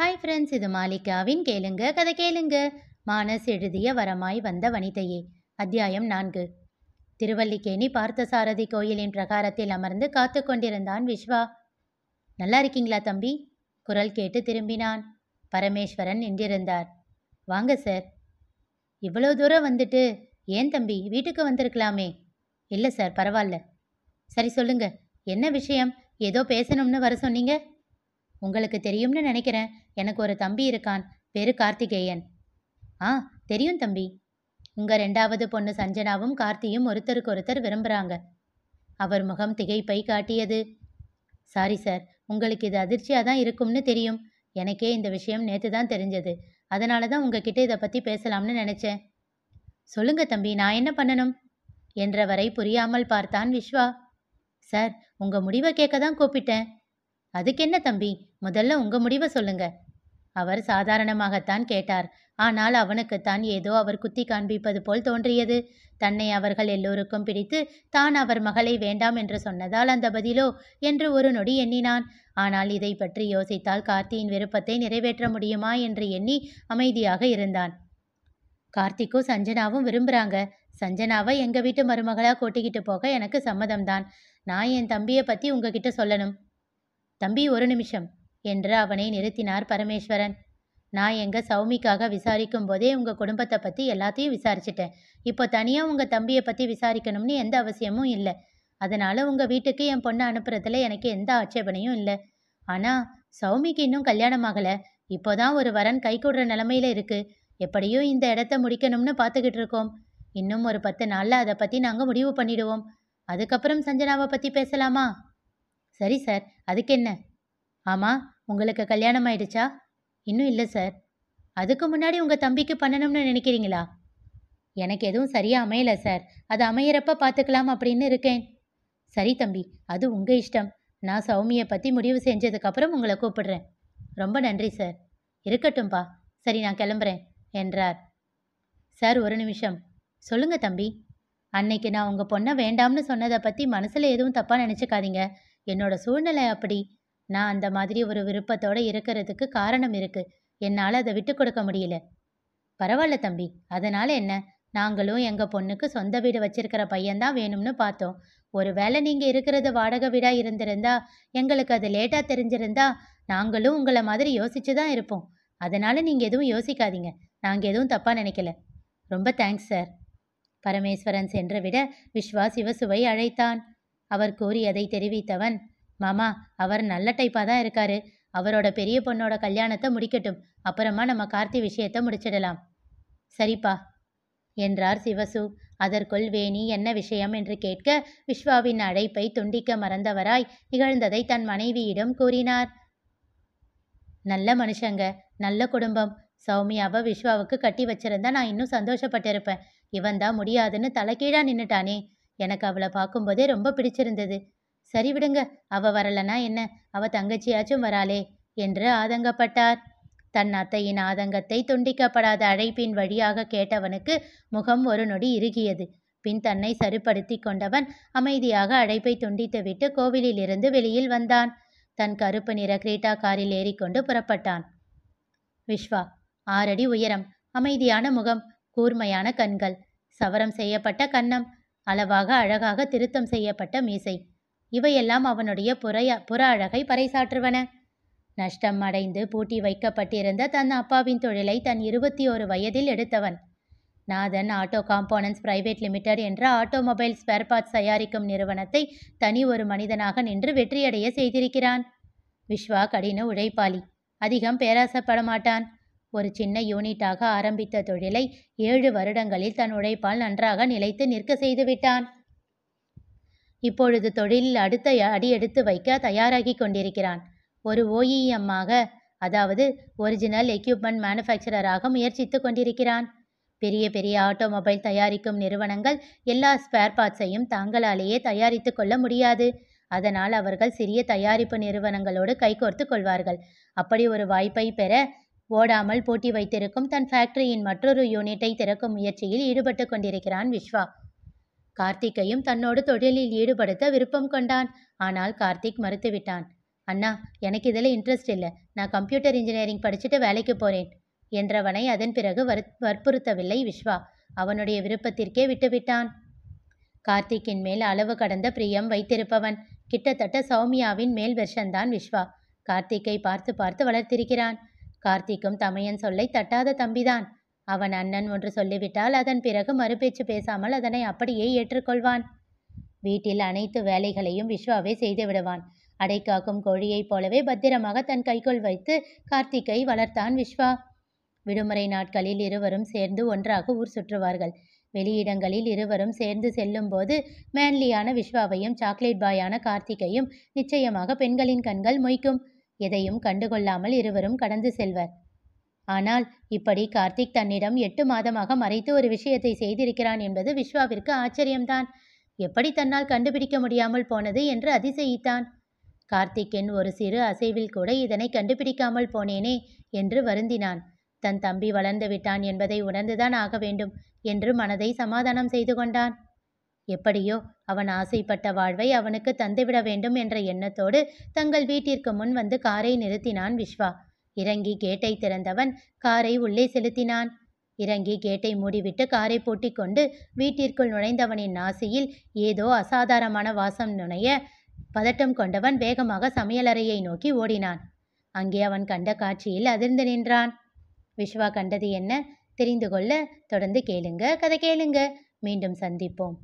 Hi friends இது மாலிகாவின் கேளுங்க கதை கேளுங்க. மானஸ் எழுதிய வரமாய் வந்த வனிதையே. அத்தியாயம் நான்கு. திருவல்லிக்கேணி பார்த்தசாரதி கோயிலின் பிரகாரத்தில் அமர்ந்து காத்து கொண்டிருந்தான் விஸ்வா நல்லா இருக்கீங்களா தம்பி? குரல் கேட்டு திரும்பினான். பரமேஸ்வரன் நின்றிருந்தார். வாங்க சார். இவ்வளோ தூரம் வந்துட்டு ஏன் தம்பி? வீட்டுக்கு வந்திருக்கலாமே. இல்லை சார் பரவாயில்ல. சரி சொல்லுங்க என்ன விஷயம்? ஏதோ பேசணும்னு வர சொன்னீங்க? உங்களுக்கு தெரியும்னு நினைக்கிறேன். எனக்கு ஒரு தம்பி இருக்கான். பேரு கார்த்திகேயன். ஆ தெரியும் தம்பி. உங்க ரெண்டாவது பொண்ணு சஞ்சனாவும் கார்த்தியும் ஒருத்தருக்கு ஒருத்தர் விரும்புறாங்க. அவர் முகம் திகைப்பை காட்டியது. சாரி சார் உங்களுக்கு இது அதிர்ச்சியாக தான் இருக்கும்னு தெரியும். எனக்கே இந்த விஷயம் நேற்று தான் தெரிஞ்சது. அதனால தான் உங்ககிட்ட இதை பற்றி பேசலாம்னு நினச்சேன். சொல்லுங்க தம்பி நான் என்ன பண்ணணும்? என்றவரை புரியாமல் பார்த்தான் விஸ்வா சார் உங்க முடிவை கேட்க தான் கூப்பிட்டேன். அதுக்கு என்ன தம்பி? முதல்ல உங்க முடிவை சொல்லுங்க. அவர் சாதாரணமாகத்தான் கேட்டார். ஆனால் அவனுக்குத்தான் ஏதோ அவர் குத்தி காண்பிப்பது போல் தோன்றியது. தன்னை அவர்கள் எல்லோருக்கும் பிடித்து தான் அவர் மகளை வேண்டாம் என்று சொன்னதால் அந்த பதிலோ? என்று ஒரு நொடி எண்ணினான். ஆனால் இதை பற்றி யோசித்தால் கார்த்தியின் விருப்பத்தை நிறைவேற்ற முடியுமா? என்று எண்ணி அமைதியாக இருந்தான். கார்த்திக்கும் சஞ்சனாவும் விரும்புகிறாங்க சஞ்சனாவை எங்கள் வீட்டு மருமகளாக கூட்டிக்கிட்டு போக எனக்கு சம்மதம்தான். நான் என் தம்பியை பற்றி உங்ககிட்ட சொல்லணும். தம்பி ஒரு நிமிஷம். என்று அவனை நிறுத்தினார் பரமேஸ்வரன். நான் எங்கள் சௌமிக்காக விசாரிக்கும் போதே உங்கள் குடும்பத்தை பற்றி எல்லாத்தையும் விசாரிச்சிட்டேன். இப்போ தனியாக உங்கள் தம்பியை பற்றி விசாரிக்கணும்னு எந்த அவசியமும் இல்லை. அதனால் உங்கள் வீட்டுக்கு என் பொண்ணை அனுப்புறதுல எனக்கு எந்த ஆட்சேபனையும் இல்லை. ஆனால் சௌமிக்கு இன்னும் கல்யாணம் ஆகல. இப்போதான் ஒரு வரன் கை கூடுற நிலமையில இருக்குது எப்படியும் இந்த இடத்த முடிக்கணும்னு பார்த்துக்கிட்டு இருக்கோம். இன்னும் ஒரு பத்து நாளில் அதை பற்றி நாங்கள் முடிவு பண்ணிடுவோம். அதுக்கப்புறம் சஞ்சனாவை பற்றி பேசலாமா? சரி சார் அதுக்கு என்ன? ஆமாம் உங்களுக்கு கல்யாணம் ஆயிடுச்சா? இன்னும் இல்லை சார். அதுக்கு முன்னாடி உங்கள் தம்பிக்கு பண்ணணும்னு நினைக்கிறீங்களா? எனக்கு எதுவும் சரியாக அமையலை சார். அது அமையிறப்ப பார்த்துக்கலாம் அப்படின்னு இருக்கேன். சரி தம்பி. அது உங்கள் இஷ்டம். நான் சௌமியை பற்றி முடிவு செஞ்சதுக்கப்புறம் உங்களை கூப்பிடுறேன். ரொம்ப நன்றி சார். இருக்கட்டும்பா. சரி நான் கிளம்புறேன் என்றார். சார் ஒரு நிமிஷம். சொல்லுங்க தம்பி. அன்னைக்கு நான் உங்கள் பொண்ணை வேண்டாம்னு சொன்னதை பற்றி மனசில் எதுவும் தப்பாக நினச்சிக்காதீங்க. என்னோட சூழ்நிலை அப்படி. நான் அந்த மாதிரி ஒரு விருப்பத்தோடு இருக்கிறதுக்கு காரணம் இருக்கு. என்னால் அதை விட்டு கொடுக்க முடியல. பரவாயில்ல தம்பி. அதனால என்ன? நாங்களும் எங்கள் பொண்ணுக்கு சொந்த வீடு வச்சிருக்கிற பையன்தான் வேணும்னு பார்த்தோம். ஒரு வேளை நீங்கள் இருக்கிறது வாடகை வீடாக இருந்திருந்தா எங்களுக்கு அது லேட்டாக தெரிஞ்சிருந்தா நாங்களும் உங்களை மாதிரி யோசிச்சு தான் இருப்போம். அதனால் நீங்கள் எதுவும் யோசிக்காதீங்க. நாங்கள் எதுவும் தப்பாக நினைக்கல. ரொம்ப தேங்க்ஸ் சார் பரமேஸ்வரன் சென்று விட விஸ்வா சிவசுவை அழைத்தான். அவர் கூறியதை தெரிவித்தவன் மாமா அவர் நல்ல டைப்பாக தான் இருக்காரு. அவரோட பெரிய பொண்ணோட கல்யாணத்தை முடிக்கட்டும். அப்புறமா நம்ம கார்த்தி விஷயத்தை முடிச்சிடலாம். சரிப்பா என்றார் சிவசு. அதற்குள் வேணி என்ன விஷயம்? என்று கேட்க விஸ்வாவின் அழைப்பை துண்டிக்க மறந்தவராய் நிகழ்ந்ததை தன் மனைவியிடம் கூறினார். நல்ல மனுஷங்க நல்ல குடும்பம். சௌமியாவை விஸ்வாவுக்கு கட்டி வச்சிருந்தா நான் இன்னும் சந்தோஷப்பட்டிருப்பேன். இவன் தான் முடியாதுன்னு தலைக்கீழா நின்னுட்டானே. எனக்கு அவளை பார்க்கும்போதே ரொம்ப பிடிச்சிருந்தது. சரி விடுங்க அவ வரலனா என்ன? அவ தங்கச்சியாச்சும் வராளே என்று ஆதங்கப்பட்டார். தன் அத்தையின் ஆதங்கத்தை துண்டிக்கப்படாத அழைப்பின் வழியாக கேட்டவனுக்கு முகம் ஒரு நொடி இறுகியது. பின் தன்னை சரிப்படுத்தி கொண்டவன் அமைதியாக அழைப்பை துண்டித்துவிட்டு கோவிலிலிருந்து வெளியில் வந்தான். தன் கருப்பு நிற கிரீட்டா காரில் ஏறிக்கொண்டு புறப்பட்டான். விஸ்வா ஆறடி உயரம் அமைதியான முகம் கூர்மையான கண்கள் சவரம் செய்யப்பட்ட கன்னம் அளவாக அழகாக திருத்தம் செய்யப்பட்ட மீசை. இவையெல்லாம் அவனுடைய புறைய புற அழகை பறைசாற்றுவன. நஷ்டம் அடைந்து பூட்டி வைக்கப்பட்டிருந்த தன் அப்பாவின் தொழிலை தன் இருபத்தி ஒரு வயதில் எடுத்தவன். Nathan auto components private limited என்ற ஆட்டோமொபைல் ஸ்பேர் பார்ட்ஸ் தயாரிக்கும் நிறுவனத்தை தனி ஒரு மனிதனாக நின்று வெற்றியடைய செய்திருக்கிறான். விஸ்வா கடின உழைப்பாளி. அதிகம் பேராசப்பட மாட்டான். ஒரு சின்ன யூனிட்டாக ஆரம்பித்த தொழிலை ஏழு வருடங்களில் தன் உழைப்பால் நன்றாக நிலைத்து நிற்க செய்துவிட்டான். இப்பொழுது தொழிலில் அடுத்த அடி எடுத்து வைக்க தயாராகி கொண்டிருக்கிறான். ஒரு ஓஇஎம்மாக அதாவது ஒரிஜினல் எக்யூப்மெண்ட் மேனுஃபேக்சரராக முயற்சித்து கொண்டிருக்கிறான். பெரிய பெரிய ஆட்டோமொபைல் தயாரிக்கும் நிறுவனங்கள் எல்லா ஸ்பேர் பார்ட்ஸையும் தாங்களாலேயே தயாரித்து கொள்ள முடியாது. அதனால் அவர்கள் சிறிய தயாரிப்பு நிறுவனங்களோடு கைகோர்த்து கொள்வார்கள். அப்படி ஒரு வாய்ப்பை பெற ஓடாமல் பூட்டி வைத்திருக்கும் தன் ஃபேக்டரியின் மற்றொரு யூனிட்டை திறக்கும் முயற்சியில் ஈடுபட்டு கொண்டிருக்கிறான் விஸ்வா. கார்த்திக்கையும் தன்னோடு தொழிலில் ஈடுபடுத்த விருப்பம் கொண்டான். ஆனால் கார்த்திக் மறுத்துவிட்டான். அண்ணா எனக்கு இதில் இன்ட்ரெஸ்ட் இல்லை. நான் கம்ப்யூட்டர் இன்ஜினியரிங் படிச்சுட்டு வேலைக்கு போகிறேன் என்றவனை அதன் பிறகு வறு வற்புறுத்தவில்லை விஸ்வா. அவனுடைய விருப்பத்திற்கே விட்டுவிட்டான். கார்த்திக்கின் மேல் அளவு கடந்த பிரியம் வைத்திருப்பவன் கிட்டத்தட்ட சௌமியாவின் மேல் வெர்ஷன்தான் விஸ்வா. கார்த்திக்கை பார்த்து பார்த்து வளர்த்திருக்கிறான். கார்த்திக்கும் தமையன் சொல்லை தட்டாத தம்பிதான். அவன் அண்ணன் ஒன்று சொல்லிவிட்டால் அதன் பிறகு மறுபேச்சு பேசாமல் அதனை அப்படியே ஏற்றுக்கொள்வான். வீட்டில் அனைத்து வேலைகளையும் விஸ்வாவே செய்து விடுவான். அடைக்காக்கும் கோழியைப் போலவே பத்திரமாக தன் கைக்குள் வைத்து கார்த்திக்கை வளர்த்தான் விஸ்வா விடுமுறை நாட்களில் இருவரும் சேர்ந்து ஒன்றாக ஊர் சுற்றுவார்கள். வெளியிடங்களில் இருவரும் சேர்ந்து செல்லும்போது மேன்லியான விஸ்வாவையும் சாக்லேட் பாயான கார்த்திகையும் நிச்சயமாக பெண்களின் கண்கள் மொய்க்கும். எதையும் கண்டுகொள்ளாமல் இருவரும் கடந்து செல்வர். ஆனால் இப்படி கார்த்திக் தன்னிடம் எட்டு மாதமாக மறைத்து ஒரு விஷயத்தை செய்திருக்கிறான் என்பது விஸ்வாவிற்கு ஆச்சரியம்தான். எப்படி தன்னால் கண்டுபிடிக்க முடியாமல் போனது என்று அதிசயித்தான். கார்த்திக்கின் ஒரு சிறு அசைவில் கூட இதனை கண்டுபிடிக்காமல் போனேனே என்று வருந்தினான். தன் தம்பி வளர்ந்து விட்டான் என்பதை உணர்ந்துதான் ஆக வேண்டும் என்று மனதை சமாதானம் செய்து கொண்டான். எப்படியோ அவன் ஆசைப்பட்ட வாழ்வை அவனுக்கு தந்துவிட வேண்டும் என்ற எண்ணத்தோடு தங்கள் வீட்டிற்கு முன் வந்து காரை நிறுத்தினான் விஸ்வா. இறங்கி கேட்டை திறந்தவன் காரை உள்ளே செலுத்தினான். இறங்கி கேட்டை மூடிவிட்டு காரை பூட்டி கொண்டு வீட்டிற்குள் நுழைந்தவனின் நாசியில் ஏதோ அசாதாரணமான வாசம் நுழைய பதட்டம் கொண்டவன் வேகமாக சமையலறையை நோக்கி ஓடினான். அங்கே அவன் கண்ட காட்சியில் அதிர்ந்து நின்றான். விஸ்வா கண்டது என்ன? தெரிந்து கொள்ள தொடர்ந்து கேளுங்க. கதை கேளுங்க. மீண்டும் சந்திப்போம்.